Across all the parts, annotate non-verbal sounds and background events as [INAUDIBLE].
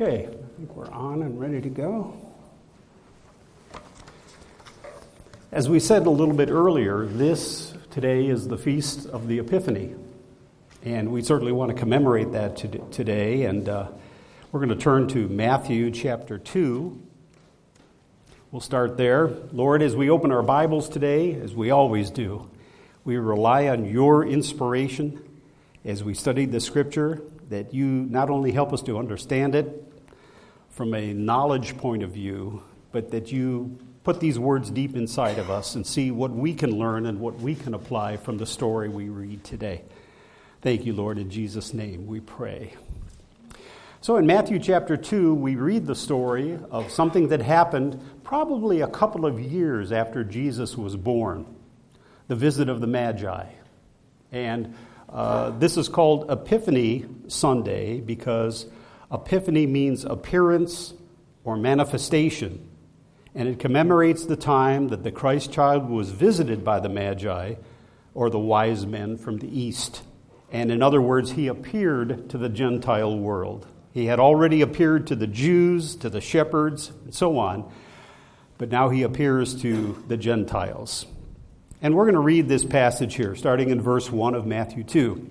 Okay, I think we're on and ready to go. As we said a little bit earlier, this today is the feast of the Epiphany. And we certainly want to commemorate that today. And uh, we're going to turn to Matthew chapter 2. We'll start there. Lord, as we open our Bibles today, as we always do, we rely on your inspiration as we study the scripture, that you not only help us to understand it, from a knowledge point of view, but that you put these words deep inside of us and see what we can learn and what we can apply from the story we read today. Thank you, Lord. In Jesus' name we pray. So, in Matthew chapter 2, we read the story of something that happened probably a couple of years after Jesus was born the visit of the Magi. And uh, this is called Epiphany Sunday because Epiphany means appearance or manifestation, and it commemorates the time that the Christ child was visited by the Magi, or the wise men from the east. And in other words, he appeared to the Gentile world. He had already appeared to the Jews, to the shepherds, and so on, but now he appears to the Gentiles. And we're going to read this passage here, starting in verse 1 of Matthew 2.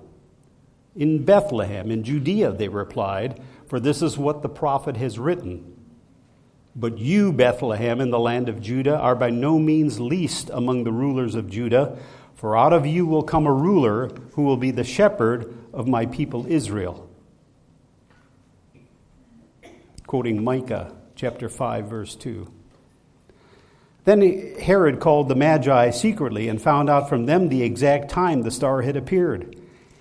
In Bethlehem, in Judea, they replied, for this is what the prophet has written. But you, Bethlehem, in the land of Judah, are by no means least among the rulers of Judah, for out of you will come a ruler who will be the shepherd of my people Israel. Quoting Micah chapter 5, verse 2. Then Herod called the Magi secretly and found out from them the exact time the star had appeared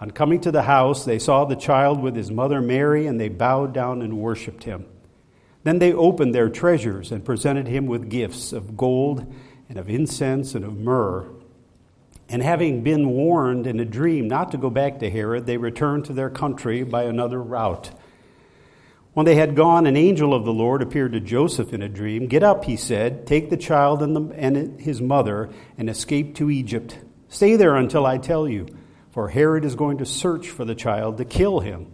On coming to the house, they saw the child with his mother Mary, and they bowed down and worshipped him. Then they opened their treasures and presented him with gifts of gold and of incense and of myrrh. And having been warned in a dream not to go back to Herod, they returned to their country by another route. When they had gone, an angel of the Lord appeared to Joseph in a dream. Get up, he said, take the child and, the, and his mother and escape to Egypt. Stay there until I tell you for Herod is going to search for the child to kill him.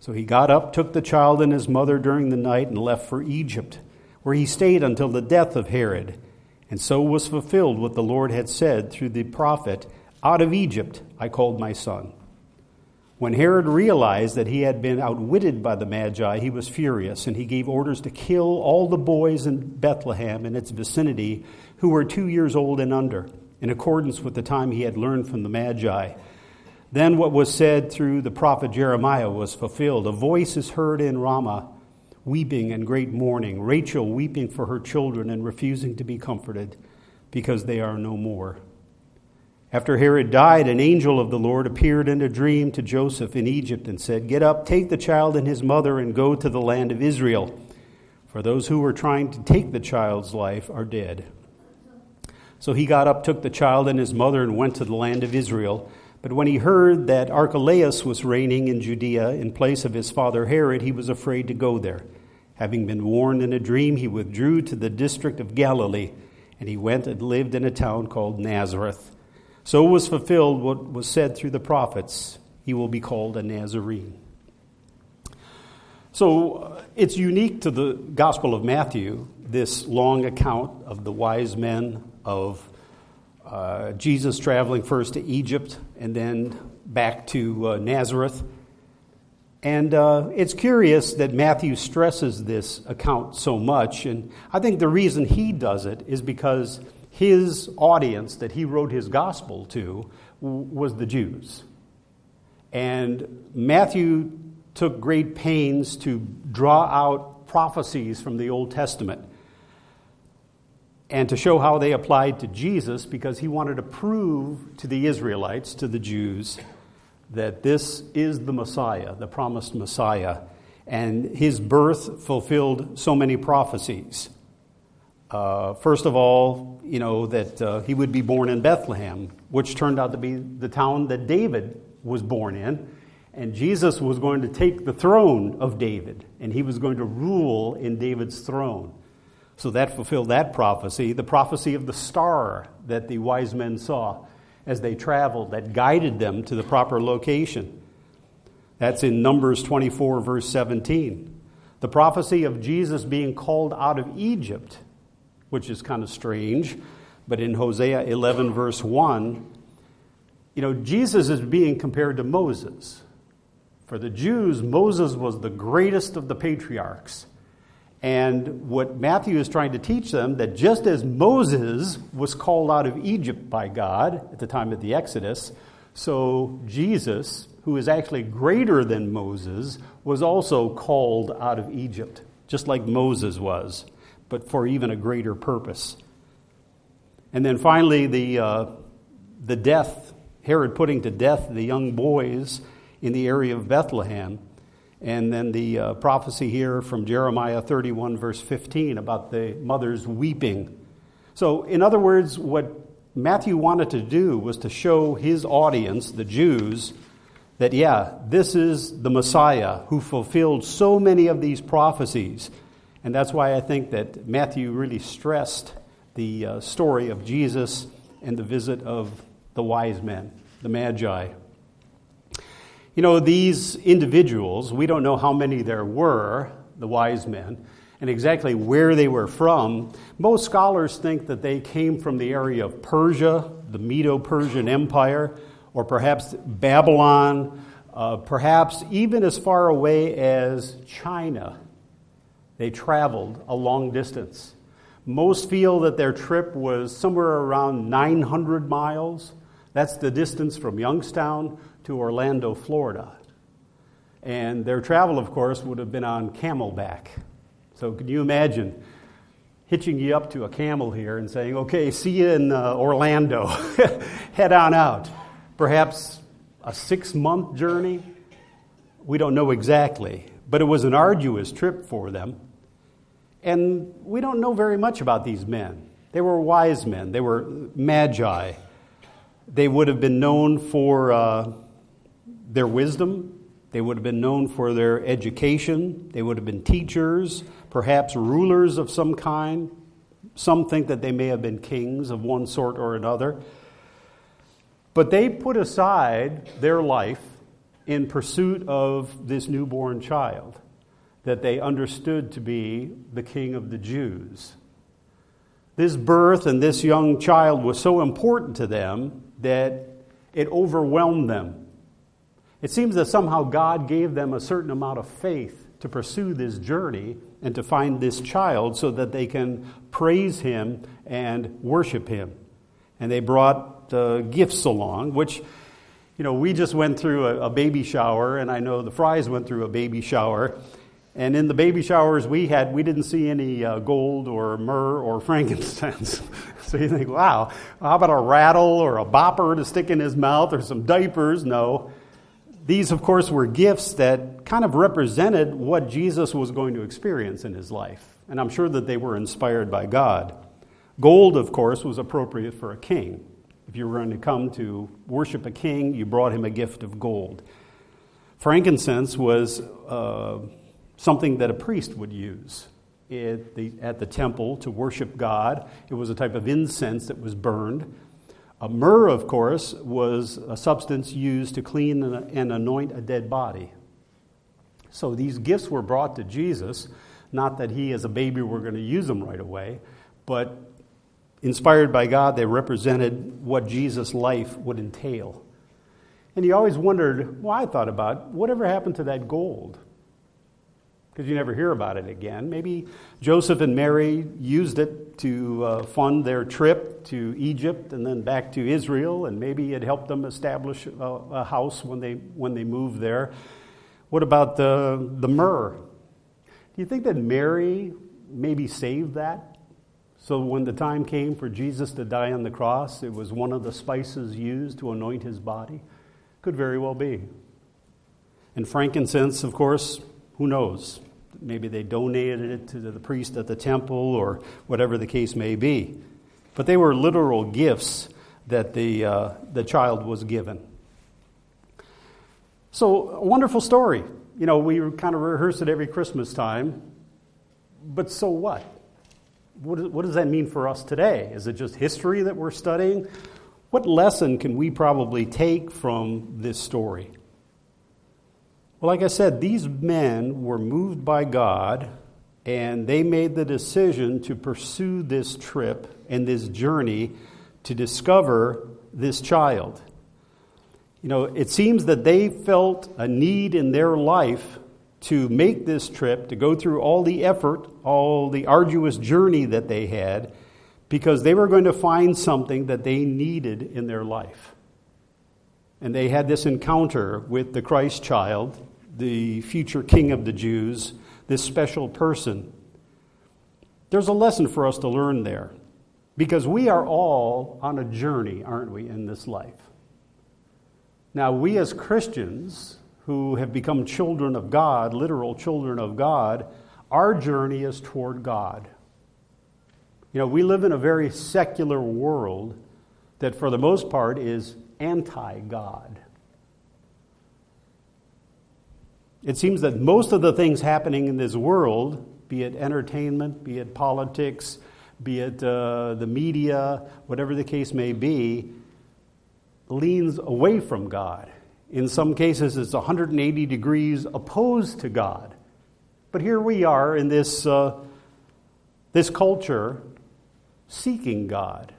So he got up, took the child and his mother during the night, and left for Egypt, where he stayed until the death of Herod. And so was fulfilled what the Lord had said through the prophet Out of Egypt I called my son. When Herod realized that he had been outwitted by the Magi, he was furious, and he gave orders to kill all the boys in Bethlehem and its vicinity who were two years old and under, in accordance with the time he had learned from the Magi. Then what was said through the prophet Jeremiah was fulfilled. A voice is heard in Ramah, weeping and great mourning, Rachel weeping for her children and refusing to be comforted because they are no more. After Herod died, an angel of the Lord appeared in a dream to Joseph in Egypt and said, Get up, take the child and his mother, and go to the land of Israel, for those who were trying to take the child's life are dead. So he got up, took the child and his mother, and went to the land of Israel. But when he heard that Archelaus was reigning in Judea in place of his father Herod, he was afraid to go there. Having been warned in a dream, he withdrew to the district of Galilee, and he went and lived in a town called Nazareth. So was fulfilled what was said through the prophets he will be called a Nazarene. So uh, it's unique to the Gospel of Matthew, this long account of the wise men, of uh, Jesus traveling first to Egypt and then back to uh, Nazareth. And uh, it's curious that Matthew stresses this account so much. And I think the reason he does it is because his audience that he wrote his gospel to was the Jews. And Matthew took great pains to draw out prophecies from the Old Testament and to show how they applied to Jesus because he wanted to prove to the Israelites, to the Jews, that this is the Messiah, the promised Messiah, and his birth fulfilled so many prophecies. Uh, first of all, you know, that uh, he would be born in Bethlehem, which turned out to be the town that David was born in. And Jesus was going to take the throne of David, and he was going to rule in David's throne. So that fulfilled that prophecy. The prophecy of the star that the wise men saw as they traveled, that guided them to the proper location. That's in Numbers 24, verse 17. The prophecy of Jesus being called out of Egypt, which is kind of strange, but in Hosea 11, verse 1, you know, Jesus is being compared to Moses. For the Jews, Moses was the greatest of the patriarchs. And what Matthew is trying to teach them that just as Moses was called out of Egypt by God at the time of the Exodus, so Jesus, who is actually greater than Moses, was also called out of Egypt, just like Moses was, but for even a greater purpose. And then finally, the, uh, the death, Herod putting to death the young boys in the area of Bethlehem and then the uh, prophecy here from Jeremiah 31, verse 15, about the mothers weeping. So, in other words, what Matthew wanted to do was to show his audience, the Jews, that, yeah, this is the Messiah who fulfilled so many of these prophecies. And that's why I think that Matthew really stressed the uh, story of Jesus and the visit of the wise men, the Magi. You know, these individuals, we don't know how many there were, the wise men, and exactly where they were from. Most scholars think that they came from the area of Persia, the Medo Persian Empire, or perhaps Babylon, uh, perhaps even as far away as China. They traveled a long distance. Most feel that their trip was somewhere around 900 miles. That's the distance from Youngstown to Orlando, Florida. And their travel, of course, would have been on camelback. So, can you imagine hitching you up to a camel here and saying, okay, see you in uh, Orlando, [LAUGHS] head on out? Perhaps a six month journey? We don't know exactly, but it was an arduous trip for them. And we don't know very much about these men. They were wise men, they were magi. They would have been known for. Uh, their wisdom. They would have been known for their education. They would have been teachers, perhaps rulers of some kind. Some think that they may have been kings of one sort or another. But they put aside their life in pursuit of this newborn child that they understood to be the king of the Jews. This birth and this young child was so important to them that it overwhelmed them it seems that somehow God gave them a certain amount of faith to pursue this journey and to find this child so that they can praise him and worship him. And they brought gifts along, which, you know, we just went through a, a baby shower, and I know the Fries went through a baby shower. And in the baby showers we had, we didn't see any uh, gold or myrrh or [LAUGHS] frankincense. [LAUGHS] so you think, wow, how about a rattle or a bopper to stick in his mouth or some diapers? No. These, of course, were gifts that kind of represented what Jesus was going to experience in his life. And I'm sure that they were inspired by God. Gold, of course, was appropriate for a king. If you were going to come to worship a king, you brought him a gift of gold. Frankincense was uh, something that a priest would use at the, at the temple to worship God. It was a type of incense that was burned. Myrrh, of course, was a substance used to clean and anoint a dead body. So these gifts were brought to Jesus, not that he, as a baby, were going to use them right away, but inspired by God, they represented what Jesus' life would entail. And you always wondered, well, I thought about whatever happened to that gold? Because you never hear about it again. Maybe Joseph and Mary used it to uh, fund their trip to Egypt and then back to Israel, and maybe it helped them establish a, a house when they, when they moved there. What about the, the myrrh? Do you think that Mary maybe saved that? So when the time came for Jesus to die on the cross, it was one of the spices used to anoint his body? Could very well be. And frankincense, of course, who knows? Maybe they donated it to the priest at the temple or whatever the case may be. But they were literal gifts that the, uh, the child was given. So, a wonderful story. You know, we kind of rehearse it every Christmas time. But so what? What, what does that mean for us today? Is it just history that we're studying? What lesson can we probably take from this story? Well, like I said, these men were moved by God and they made the decision to pursue this trip and this journey to discover this child. You know, it seems that they felt a need in their life to make this trip, to go through all the effort, all the arduous journey that they had, because they were going to find something that they needed in their life. And they had this encounter with the Christ child, the future king of the Jews, this special person. There's a lesson for us to learn there because we are all on a journey, aren't we, in this life? Now, we as Christians who have become children of God, literal children of God, our journey is toward God. You know, we live in a very secular world that, for the most part, is anti God. It seems that most of the things happening in this world, be it entertainment, be it politics, be it uh, the media, whatever the case may be, leans away from God. In some cases, it's 180 degrees opposed to God. But here we are in this, uh, this culture seeking God.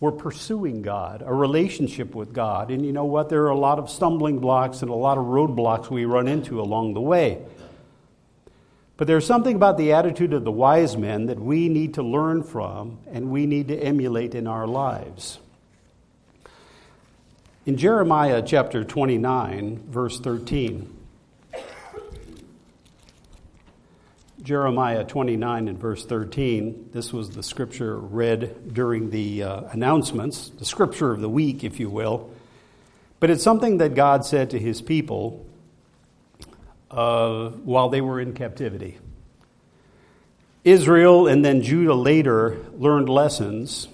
We're pursuing God, a relationship with God. And you know what? There are a lot of stumbling blocks and a lot of roadblocks we run into along the way. But there's something about the attitude of the wise men that we need to learn from and we need to emulate in our lives. In Jeremiah chapter 29, verse 13, Jeremiah 29 and verse 13, this was the scripture read during the uh, announcements, the scripture of the week, if you will. But it's something that God said to his people uh, while they were in captivity. Israel and then Judah later learned lessons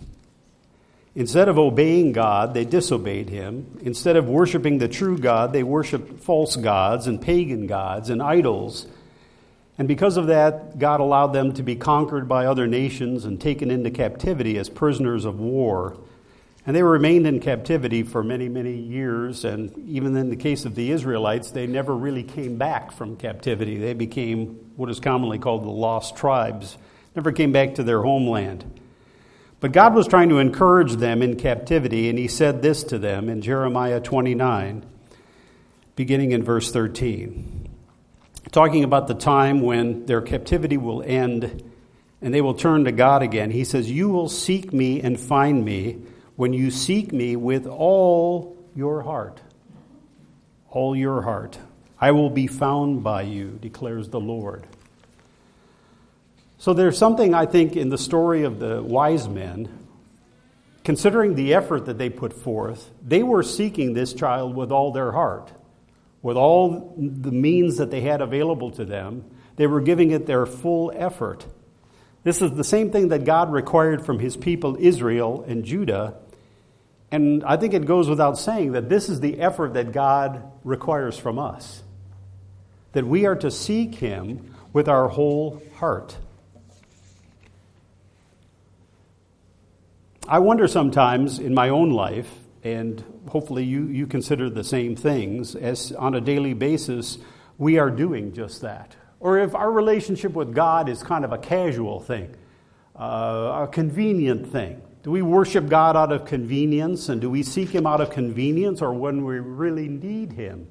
Instead of obeying God, they disobeyed him. Instead of worshiping the true God, they worshiped false gods and pagan gods and idols. And because of that, God allowed them to be conquered by other nations and taken into captivity as prisoners of war. And they remained in captivity for many, many years. And even in the case of the Israelites, they never really came back from captivity. They became what is commonly called the lost tribes, never came back to their homeland. But God was trying to encourage them in captivity, and he said this to them in Jeremiah 29, beginning in verse 13, talking about the time when their captivity will end and they will turn to God again. He says, You will seek me and find me when you seek me with all your heart. All your heart. I will be found by you, declares the Lord. So there's something, I think, in the story of the wise men, considering the effort that they put forth, they were seeking this child with all their heart, with all the means that they had available to them. They were giving it their full effort. This is the same thing that God required from his people, Israel and Judah. And I think it goes without saying that this is the effort that God requires from us. That we are to seek him with our whole heart. I wonder sometimes in my own life, and hopefully you, you consider the same things, as on a daily basis we are doing just that. Or if our relationship with God is kind of a casual thing, uh, a convenient thing. Do we worship God out of convenience and do we seek Him out of convenience or when we really need Him?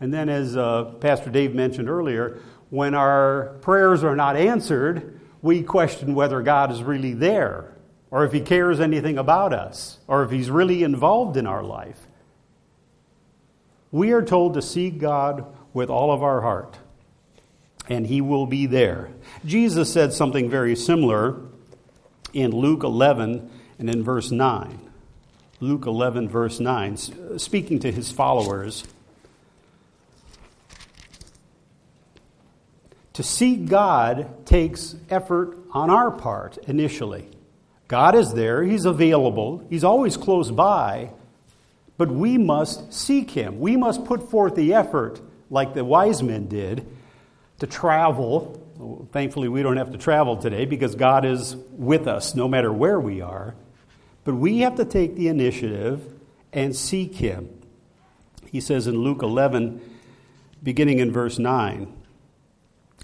And then, as uh, Pastor Dave mentioned earlier, when our prayers are not answered, we question whether God is really there, or if He cares anything about us, or if He's really involved in our life. We are told to seek God with all of our heart, and He will be there. Jesus said something very similar in Luke 11 and in verse 9. Luke 11, verse 9, speaking to his followers. To seek God takes effort on our part initially. God is there, He's available, He's always close by, but we must seek Him. We must put forth the effort, like the wise men did, to travel. Thankfully, we don't have to travel today because God is with us no matter where we are. But we have to take the initiative and seek Him. He says in Luke 11, beginning in verse 9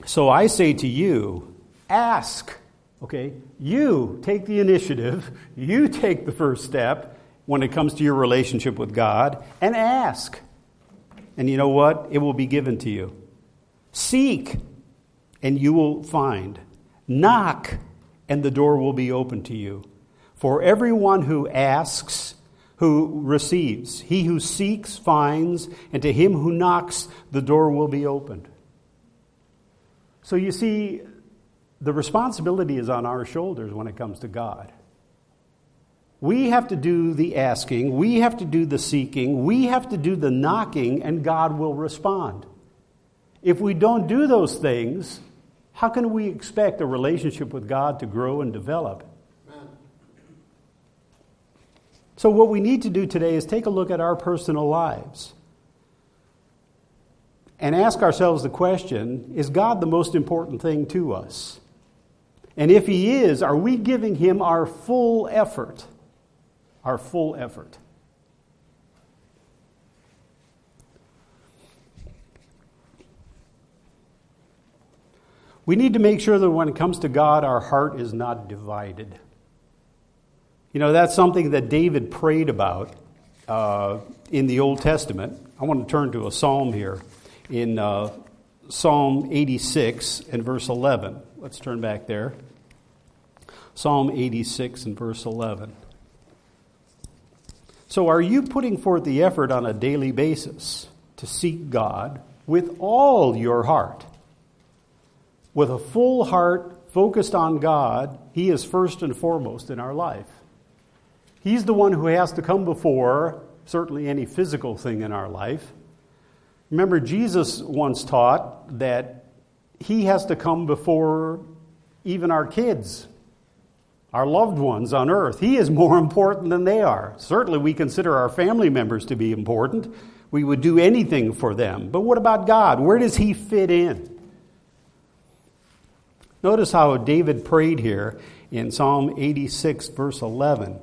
So I say to you, ask. Okay? You take the initiative, you take the first step when it comes to your relationship with God, and ask. And you know what? It will be given to you. Seek, and you will find. Knock, and the door will be open to you. For everyone who asks, who receives. He who seeks finds, and to him who knocks, the door will be opened. So you see, the responsibility is on our shoulders when it comes to God. We have to do the asking, we have to do the seeking, we have to do the knocking, and God will respond. If we don't do those things, how can we expect a relationship with God to grow and develop? So, what we need to do today is take a look at our personal lives and ask ourselves the question is God the most important thing to us? And if He is, are we giving Him our full effort? Our full effort. We need to make sure that when it comes to God, our heart is not divided. You know, that's something that David prayed about uh, in the Old Testament. I want to turn to a psalm here in uh, Psalm 86 and verse 11. Let's turn back there. Psalm 86 and verse 11. So, are you putting forth the effort on a daily basis to seek God with all your heart? With a full heart focused on God, He is first and foremost in our life. He's the one who has to come before certainly any physical thing in our life. Remember, Jesus once taught that he has to come before even our kids, our loved ones on earth. He is more [LAUGHS] important than they are. Certainly, we consider our family members to be important. We would do anything for them. But what about God? Where does he fit in? Notice how David prayed here in Psalm 86, verse 11.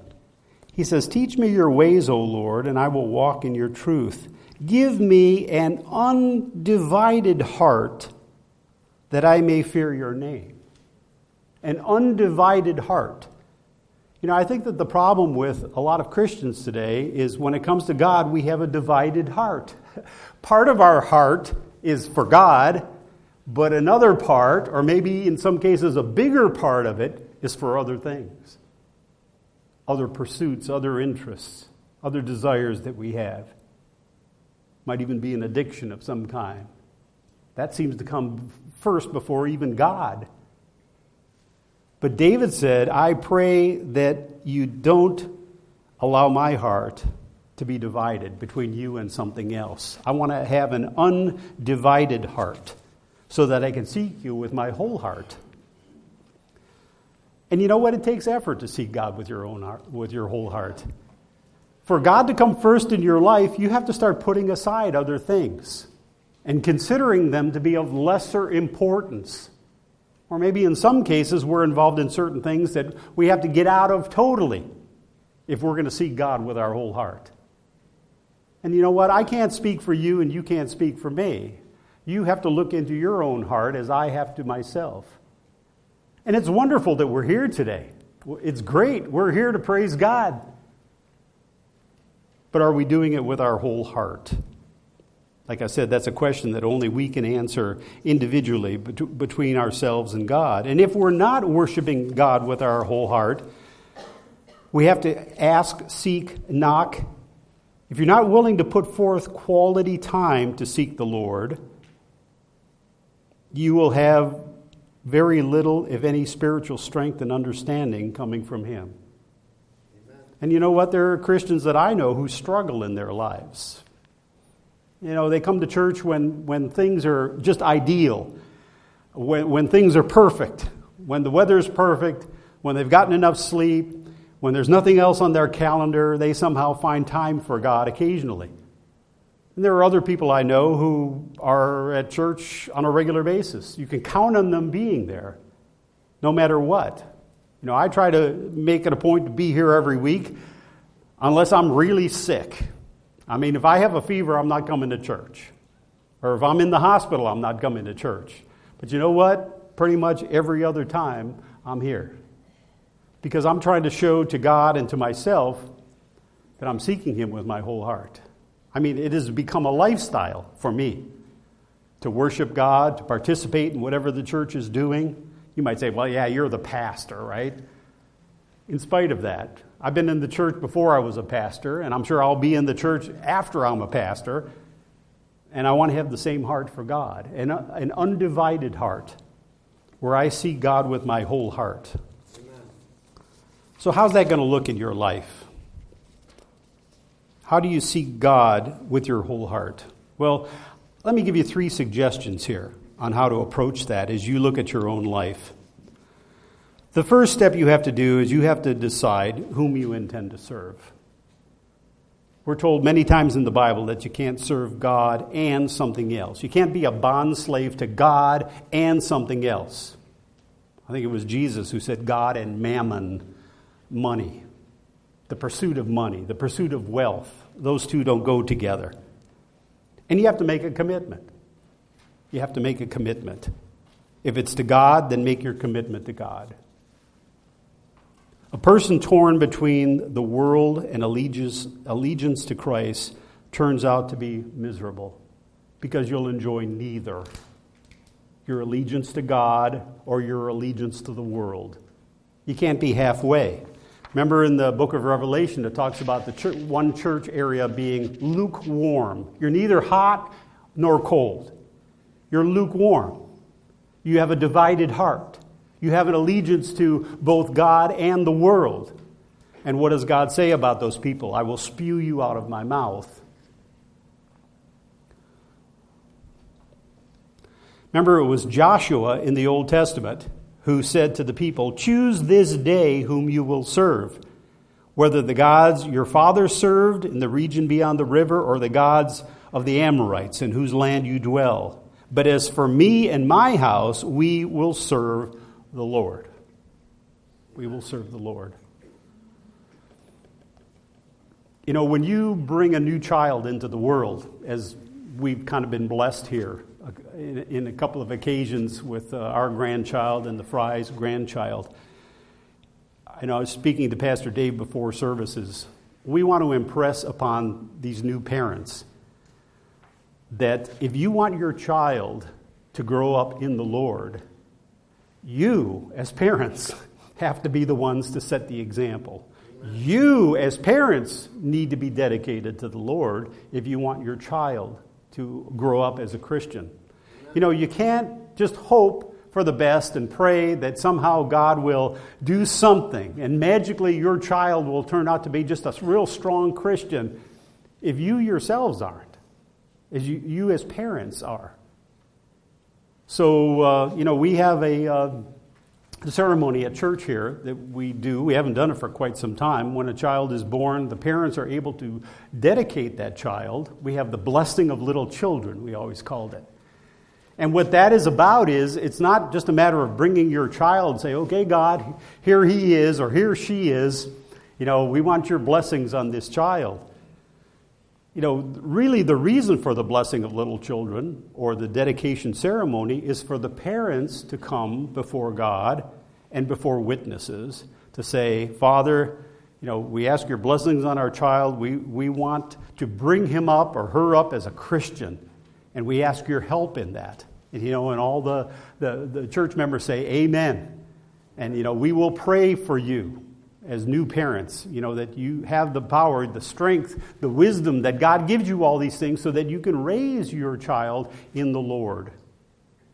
He says, Teach me your ways, O Lord, and I will walk in your truth. Give me an undivided heart that I may fear your name. An undivided heart. You know, I think that the problem with a lot of Christians today is when it comes to God, we have a divided heart. [LAUGHS] Part of our heart is for God, but another part, or maybe in some cases a bigger part of it, is for other things other pursuits, other interests, other desires that we have. Might even be an addiction of some kind. That seems to come first before even God. But David said, I pray that you don't allow my heart to be divided between you and something else. I want to have an undivided heart so that I can seek you with my whole heart. And you know what? It takes effort to seek God with your own heart, with your whole heart. For God to come first in your life, you have to start putting aside other things and considering them to be of lesser importance. Or maybe in some cases, we're involved in certain things that we have to get out of totally if we're going to see God with our whole heart. And you know what? I can't speak for you, and you can't speak for me. You have to look into your own heart as I have to myself. And it's wonderful that we're here today. It's great. We're here to praise God. But are we doing it with our whole heart? Like I said, that's a question that only we can answer individually between ourselves and God. And if we're not worshiping God with our whole heart, we have to ask, seek, knock. If you're not willing to put forth quality time to seek the Lord, you will have very little, if any, spiritual strength and understanding coming from Him. Amen. And you know what? There are Christians that I know who struggle in their lives. You know, they come to church when, when things are just ideal, when, when things are perfect, when the weather is perfect, when they've gotten enough sleep, when there's nothing else on their calendar, they somehow find time for God occasionally. And there are other people I know who are at church on a regular basis. You can count on them being there, no matter what. You know, I try to make it a point to be here every week unless I'm really sick. I mean, if I have a fever, I'm not coming to church. Or if I'm in the hospital, I'm not coming to church. But you know what? Pretty much every other time, I'm here. Because I'm trying to show to God and to myself that I'm seeking Him with my whole heart. I mean, it has become a lifestyle for me to worship God, to participate in whatever the church is doing. You might say, well, yeah, you're the pastor, right? In spite of that, I've been in the church before I was a pastor, and I'm sure I'll be in the church after I'm a pastor. And I want to have the same heart for God, an, an undivided heart, where I see God with my whole heart. Amen. So, how's that going to look in your life? How do you see God with your whole heart? Well, let me give you three suggestions here on how to approach that as you look at your own life. The first step you have to do is you have to decide whom you intend to serve. We're told many times in the Bible that you can't serve God and something else. You can't be a bond slave to God and something else. I think it was Jesus who said God and mammon, money the pursuit of money, the pursuit of wealth. Those two don't go together. And you have to make a commitment. You have to make a commitment. If it's to God, then make your commitment to God. A person torn between the world and allegiance, allegiance to Christ turns out to be miserable because you'll enjoy neither your allegiance to God or your allegiance to the world. You can't be halfway. Remember in the book of Revelation, it talks about the church, one church area being lukewarm. You're neither hot nor cold. You're lukewarm. You have a divided heart. You have an allegiance to both God and the world. And what does God say about those people? I will spew you out of my mouth. Remember, it was Joshua in the Old Testament who said to the people, Choose this day whom you will serve, whether the gods your fathers served in the region beyond the river or the gods of the Amorites in whose land you dwell. But as for me and my house, we will serve the Lord. We will serve the Lord. You know, when you bring a new child into the world, as we've kind of been blessed here, in, in a couple of occasions with uh, our grandchild and the Fry's grandchild. I know I was speaking to Pastor Dave before services. We want to impress upon these new parents that if you want your child to grow up in the Lord, you, as parents, have to be the ones to set the example. You, as parents, need to be dedicated to the Lord if you want your child to grow up as a Christian. You know, you can't just hope for the best and pray that somehow God will do something and magically your child will turn out to be just a real strong Christian if you yourselves aren't, as you, you as parents are. So, uh, you know, we have a. Uh, ceremony at church here that we do. We haven't done it for quite some time. When a child is born, the parents are able to dedicate that child. We have the blessing of little children, we always called it. And what that is about is it's not just a matter of bringing your child and say, okay, God, here he is or here she is. You know, we want your blessings on this child. You know, really, the reason for the blessing of little children or the dedication ceremony is for the parents to come before God and before witnesses to say, Father, you know, we ask your blessings on our child. We, we want to bring him up or her up as a Christian, And we ask your help in that. And, you know, and all the, the, the church members say, Amen. And, you know, we will pray for you as new parents, you know, that you have the power, the strength, the wisdom that God gives you all these things so that you can raise your child in the Lord.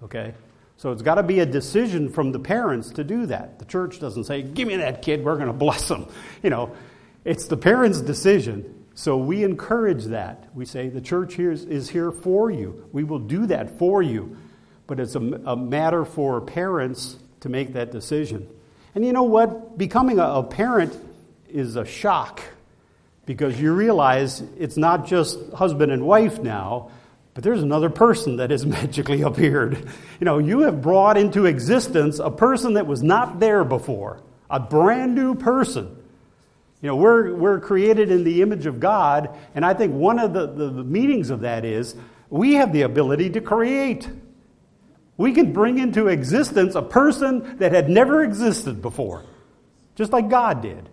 Okay? So it's got to be a decision from the parents to do that. The church doesn't say, Give me that kid, we're going to bless them. You know, it's the parents' decision. So we encourage that. We say, The church here is, is here for you. We will do that for you. But it's a, a matter for parents to make that decision. And you know what? Becoming a, parent is a shock because you realize it's not just husband and wife now, but there's another person that has [LAUGHS] magically appeared. You know, you have brought into existence a person that was not there before, a brand new person. You know, we're, we're created in the image of God, and I think one of the, the, the meanings of that is we have the ability to create. We can bring into existence a person that had never existed before, just like God did.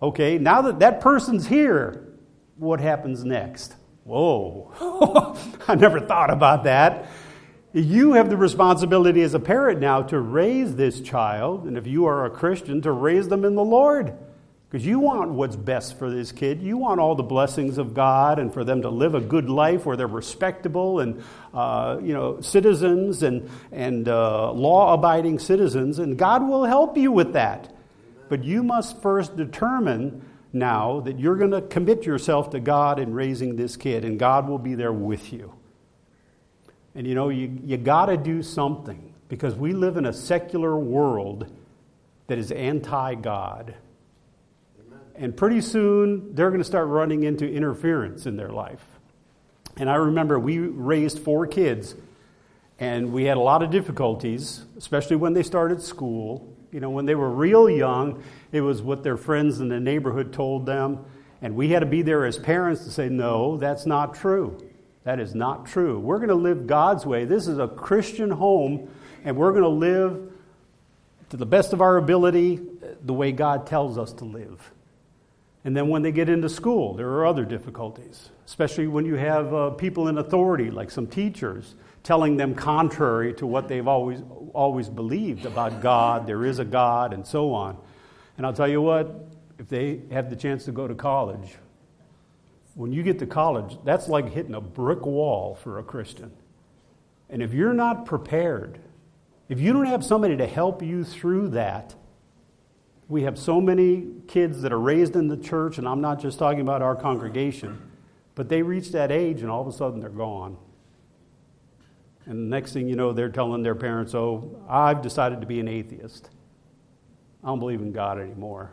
Okay, now that that person's here, what happens next? Whoa, [LAUGHS] I never thought about that. You have the responsibility as a parent now to raise this child, and if you are a Christian, to raise them in the Lord. Because you want what's best for this kid. You want all the blessings of God and for them to live a good life where they're respectable and, uh, you know, citizens and, and uh, law abiding citizens. And God will help you with that. But you must first determine now that you're going to commit yourself to God in raising this kid, and God will be there with you. And you know, you, you got to do something because we live in a secular world that is anti God. And pretty soon, they're going to start running into interference in their life. And I remember we raised four kids, and we had a lot of difficulties, especially when they started school. You know, when they were real young, it was what their friends in the neighborhood told them. And we had to be there as parents to say, no, that's not true. That is not true. We're going to live God's way. This is a Christian home, and we're going to live to the best of our ability the way God tells us to live. And then when they get into school, there are other difficulties, especially when you have uh, people in authority, like some teachers, telling them contrary to what they've always, always believed about God, there is a God, and so on. And I'll tell you what, if they have the chance to go to college, when you get to college, that's like hitting a brick wall for a Christian. And if you're not prepared, if you don't have somebody to help you through that, we have so many kids that are raised in the church, and I'm not just talking about our congregation, but they reach that age and all of a sudden they're gone. And the next thing you know, they're telling their parents, Oh, I've decided to be an atheist. I don't believe in God anymore.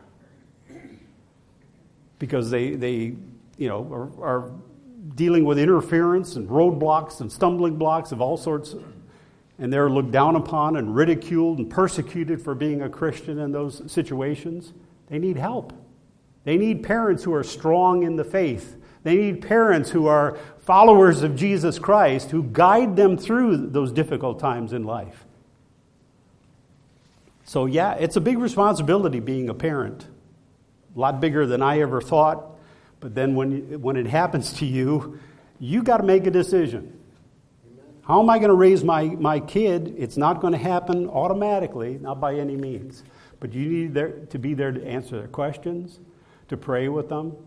Because they, they you know, are, are dealing with interference and roadblocks and stumbling blocks of all sorts and they're looked down upon and ridiculed and persecuted for being a Christian in those situations, they need help. They need parents who are strong in the faith. They need parents who are followers of Jesus Christ who guide them through those difficult times in life. So, yeah, it's a big responsibility being a parent. A lot bigger than I ever thought. But then when, when it happens to you, you got to make a decision. How am I going to raise my, my kid? It's not going to happen automatically, not by any means. But you need there, to be there to answer their questions, to pray with them,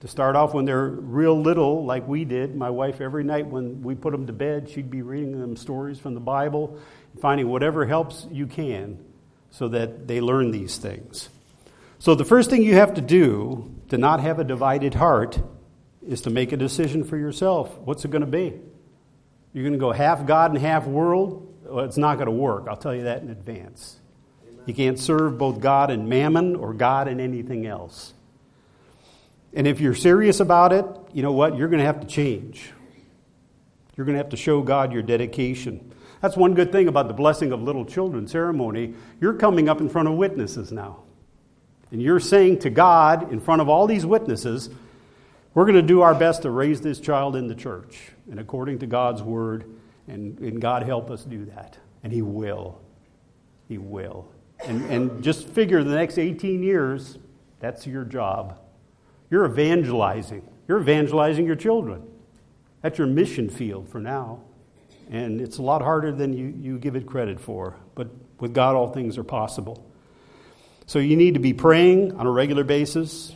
to start off when they're real little, like we did. My wife, every night when we put them to bed, she'd be reading them stories from the Bible, finding whatever helps you can so that they learn these things. So, the first thing you have to do to not have a divided heart is to make a decision for yourself. What's it going to be? You're going to go half God and half world? Well, it's not going to work. I'll tell you that in advance. Amen. You can't serve both God and mammon or God and anything else. And if you're serious about it, you know what? You're going to have to change. You're going to have to show God your dedication. That's one good thing about the blessing of little children ceremony. You're coming up in front of witnesses now. And you're saying to God, in front of all these witnesses, we're going to do our best to raise this child in the church and according to God's word, and, and God help us do that. And He will. He will. And, and just figure the next 18 years, that's your job. You're evangelizing. You're evangelizing your children. That's your mission field for now. And it's a lot harder than you, you give it credit for. But with God, all things are possible. So you need to be praying on a regular basis.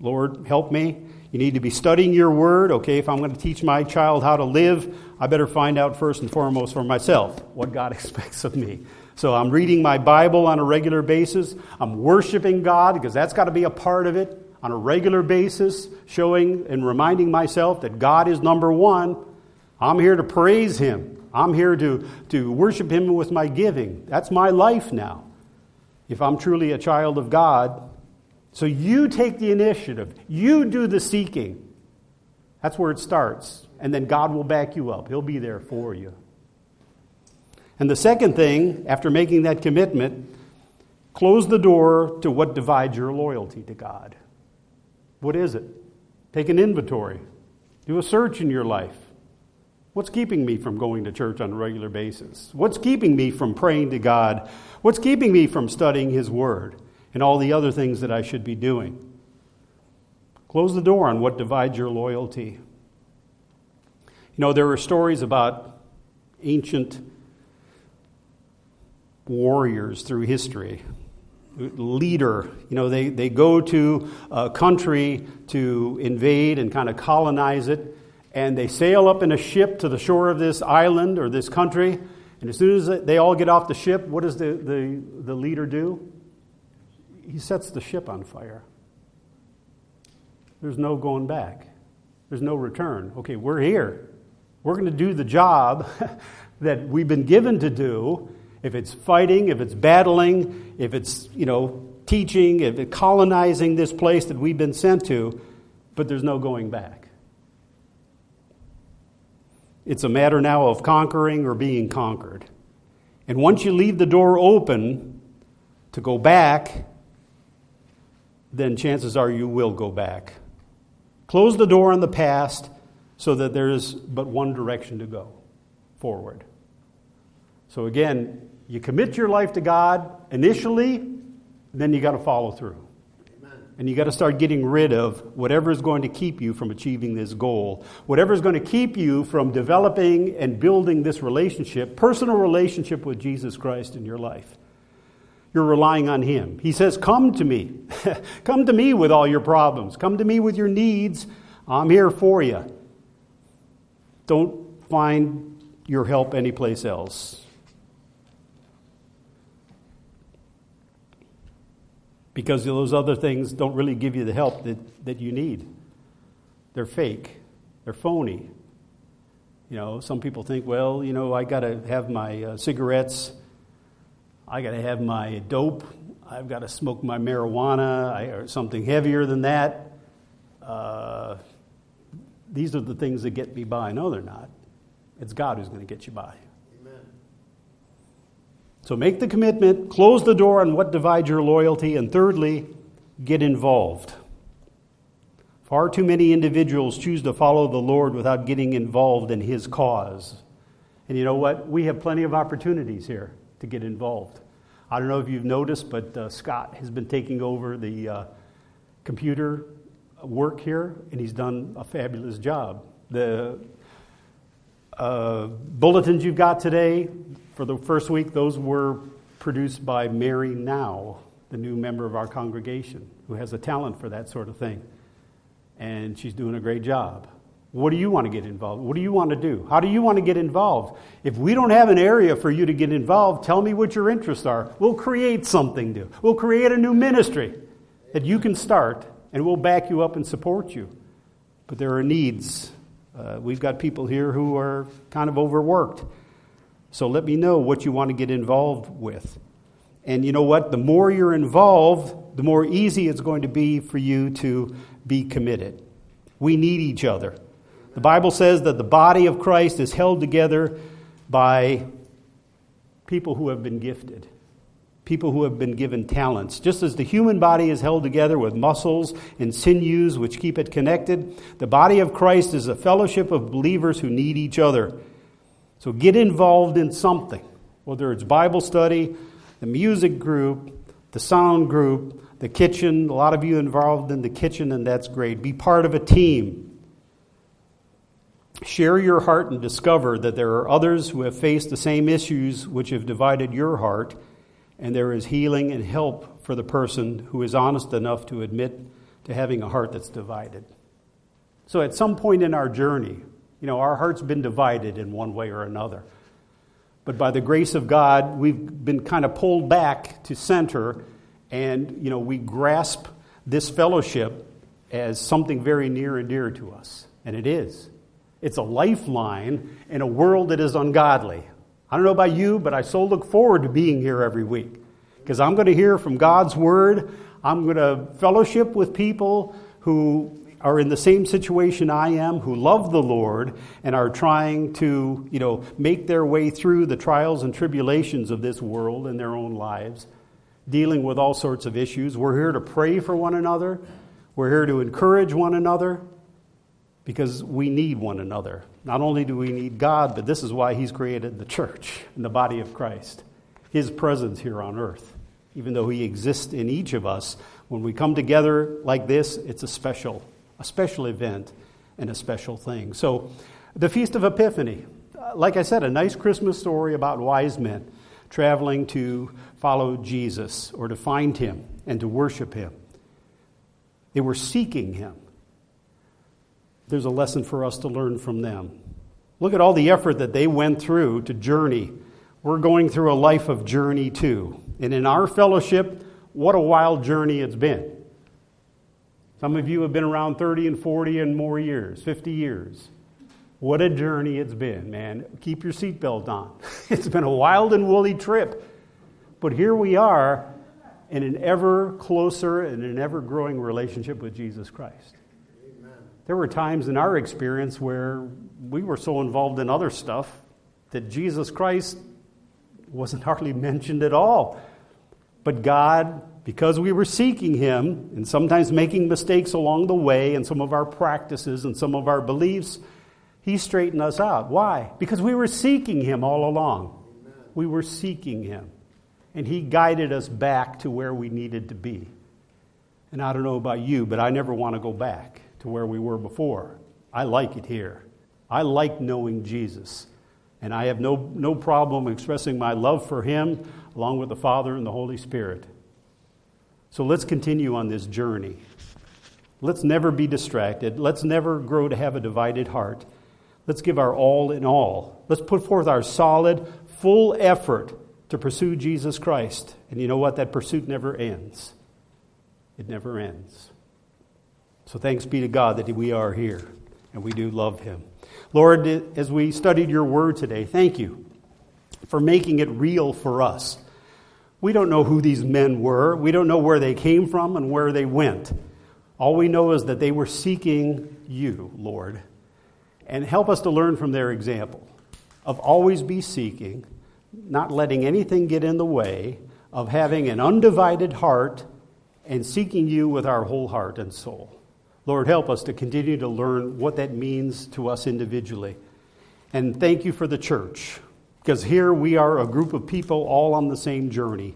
Lord, help me. You need to be studying your word. Okay, if I'm going to teach my child how to live, I better find out first and foremost for myself what God [LAUGHS] expects of me. So I'm reading my Bible on a regular basis. I'm worshiping God because that's got to be a part of it on a regular basis, showing and reminding myself that God is number one. I'm here to praise Him. I'm here to, to worship Him with my giving. That's my life now. If I'm truly a child of God, so you take the initiative, you do the seeking. That's where it starts. And then God will back you up, He'll be there for you. And the second thing, after making that commitment, close the door to what divides your loyalty to God. What is it? Take an inventory, do a search in your life. What's keeping me from going to church on a regular basis? What's keeping me from praying to God? What's keeping me from studying His Word and all the other things that I should be doing? Close the door on what divides your loyalty. You know, there are stories about ancient warriors through history. Leader, you know, they, they go to a country to invade and kind of colonize it, and they sail up in a ship to the shore of this island or this country. And as soon as they all get off the ship, what does the, the, the leader do? He sets the ship on fire. There's no going back, there's no return. Okay, we're here. We're going to do the job [LAUGHS] that we've been given to do. If it's fighting, if it's battling, if it's, you know, teaching, if it's colonizing this place that we've been sent to, but there's no going back. It's a matter now of conquering or being conquered. And once you leave the door open to go back, then chances are you will go back. Close the door on the past so that there's but one direction to go forward. So again, you commit your life to God initially, then you got to follow through. Amen. And you got to start getting rid of whatever is going to keep you from achieving this goal, whatever is going to keep you from developing and building this relationship, personal relationship with Jesus Christ in your life. You're relying on Him. He says, Come to me. [LAUGHS] Come to me with all your problems. Come to me with your needs. I'm here for you. Don't find your help anyplace else. Because those other things don't really give you the help that, that you need. They're fake, they're phony. You know, some people think, well, you know, I got to have my uh, cigarettes, I got to have my dope, I've got to smoke my marijuana, I, or something heavier than that. Uh, these are the things that get me by. No, they're not. It's God who's going to get you by. Amen. So make the commitment, close the door on what divides your loyalty, and thirdly, get involved. Far too many individuals choose to follow the Lord without getting involved in His cause. And you know what? We have plenty of opportunities here to get involved. I don't know if you've noticed, but uh, Scott has been taking over the uh, computer work here, and he's done a fabulous job. The uh, bulletins you've got today for the first week, those were produced by Mary Now, the new member of our congregation, who has a talent for that sort of thing. And she's doing a great job. What do you want to get involved? What do you want to do? How do you want to get involved? If we don't have an area for you to get involved, tell me what your interests are. We'll create something new. We'll create a new ministry that you can start and we'll back you up and support you. But there are needs. Uh, we've got people here who are kind of overworked. So let me know what you want to get involved with. And you know what? The more you're involved, the more easy it's going to be for you to be committed. We need each other. The Bible says that the body of Christ is held together by people who have been gifted people who have been given talents. Just as the human body is held together with muscles and sinews which keep it connected, the body of Christ is a fellowship of believers who need each other. So get involved in something, whether it's Bible study, the music group, the sound group, the kitchen. A lot of you involved in the kitchen, and that's great. Be part of a team. Share your heart and discover that there are others who have faced the same issues which have divided your heart, and there is healing and help for the person who is honest enough to admit to having a heart that's divided. So, at some point in our journey, you know, our heart's been divided in one way or another. But by the grace of God, we've been kind of pulled back to center, and, you know, we grasp this fellowship as something very near and dear to us. And it is. It's a lifeline in a world that is ungodly. I don't know about you, but I so look forward to being here every week because I'm going to hear from God's Word. I'm going to fellowship with people who are in the same situation I am, who love the Lord and are trying to, you know, make their way through the trials and tribulations of this world in their own lives, dealing with all sorts of issues. We're here to pray for one another. We're here to encourage one another because we need one another. Not only do we need God, but this is why He's created the church and the body of Christ, His presence here on earth. Even though He exists in each of us, when we come together like this, it's a special, a special event and a special thing. So, the Feast of Epiphany, uh, like I said, a nice Christmas story about wise men traveling to follow Jesus or to find Him and to worship Him. They were seeking Him there's a lesson for us to learn from them. Look at all the effort that they went through to journey. We're going through a life of journey too. And in our fellowship, what a wild journey it's been. Some of you have been around 30 and 40 and more years, 50 years. What a journey it's been, man. Keep your seatbelt on. [LAUGHS] It's been a wild and woolly trip. But here we are in an ever closer and an ever growing relationship with Jesus Christ. There were times in our experience where we were so involved in other stuff that Jesus Christ wasn't [LAUGHS] hardly mentioned at all. But God, because we were seeking Him and sometimes making mistakes along the way in some of our practices and some of our beliefs, He straightened us out. Why? Because we were seeking Him all along. We were seeking Him. And He guided us back to where we needed to be. And I don't know about you, but I never want to go back to where we were before. I like it here. I like knowing Jesus. And I have no, no problem expressing my love for him along with the Father and the Holy Spirit. So let's continue on this journey. Let's never be distracted. Let's never grow to have a divided heart. Let's give our all in all. Let's put forth our solid, full effort to pursue Jesus Christ. And you know what? That pursuit never ends. It never ends. So thanks be to God that we are here and we do love Him. Lord, as we studied your word today, thank you for making it real for us. We don't know who these men were, we don't know where they came from and where they went. All we know is that they were seeking you, Lord. And help us to learn from their example of always be seeking, not letting anything get in the way, of having an undivided heart and seeking you with our whole heart and soul. Lord, help us to continue to learn what that means to us individually. And thank you for the church, because here we are a group of people all on the same journey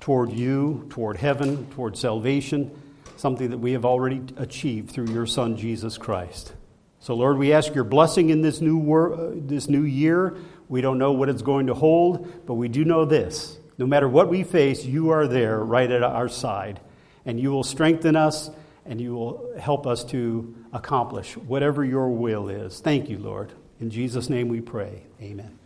toward you, toward heaven, toward salvation, something that we have already achieved through your Son, Jesus Christ. So, Lord, we ask your blessing in this new, wor- this new year. We don't know what it's going to hold, but we do know this. No matter what we face, you are there right at our side, and you will strengthen us and you will help us to accomplish whatever your will is. Thank you, Lord. In Jesus' name we pray. Amen.